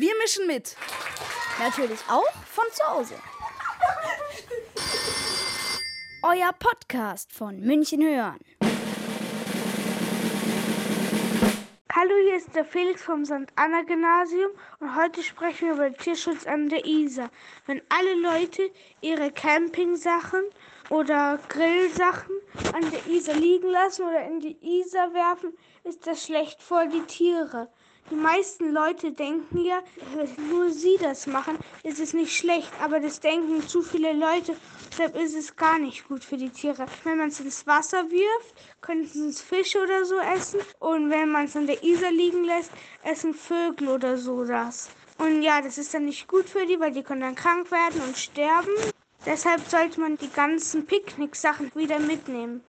Wir mischen mit. Natürlich auch von zu Hause. Euer Podcast von München hören. Hallo, hier ist der Felix vom St. Anna Gymnasium und heute sprechen wir über Tierschutz an der Isar. Wenn alle Leute ihre Campingsachen oder Grillsachen an der Isar liegen lassen oder in die Isar werfen, ist das schlecht für die Tiere. Die meisten Leute denken ja, nur sie das machen, ist es nicht schlecht, aber das denken zu viele Leute, deshalb ist es gar nicht gut für die Tiere. Wenn man es ins Wasser wirft, könnten es Fische oder so essen und wenn man es an der Isar liegen lässt, essen Vögel oder so das. Und ja, das ist dann nicht gut für die, weil die können dann krank werden und sterben. Deshalb sollte man die ganzen Picknicksachen wieder mitnehmen.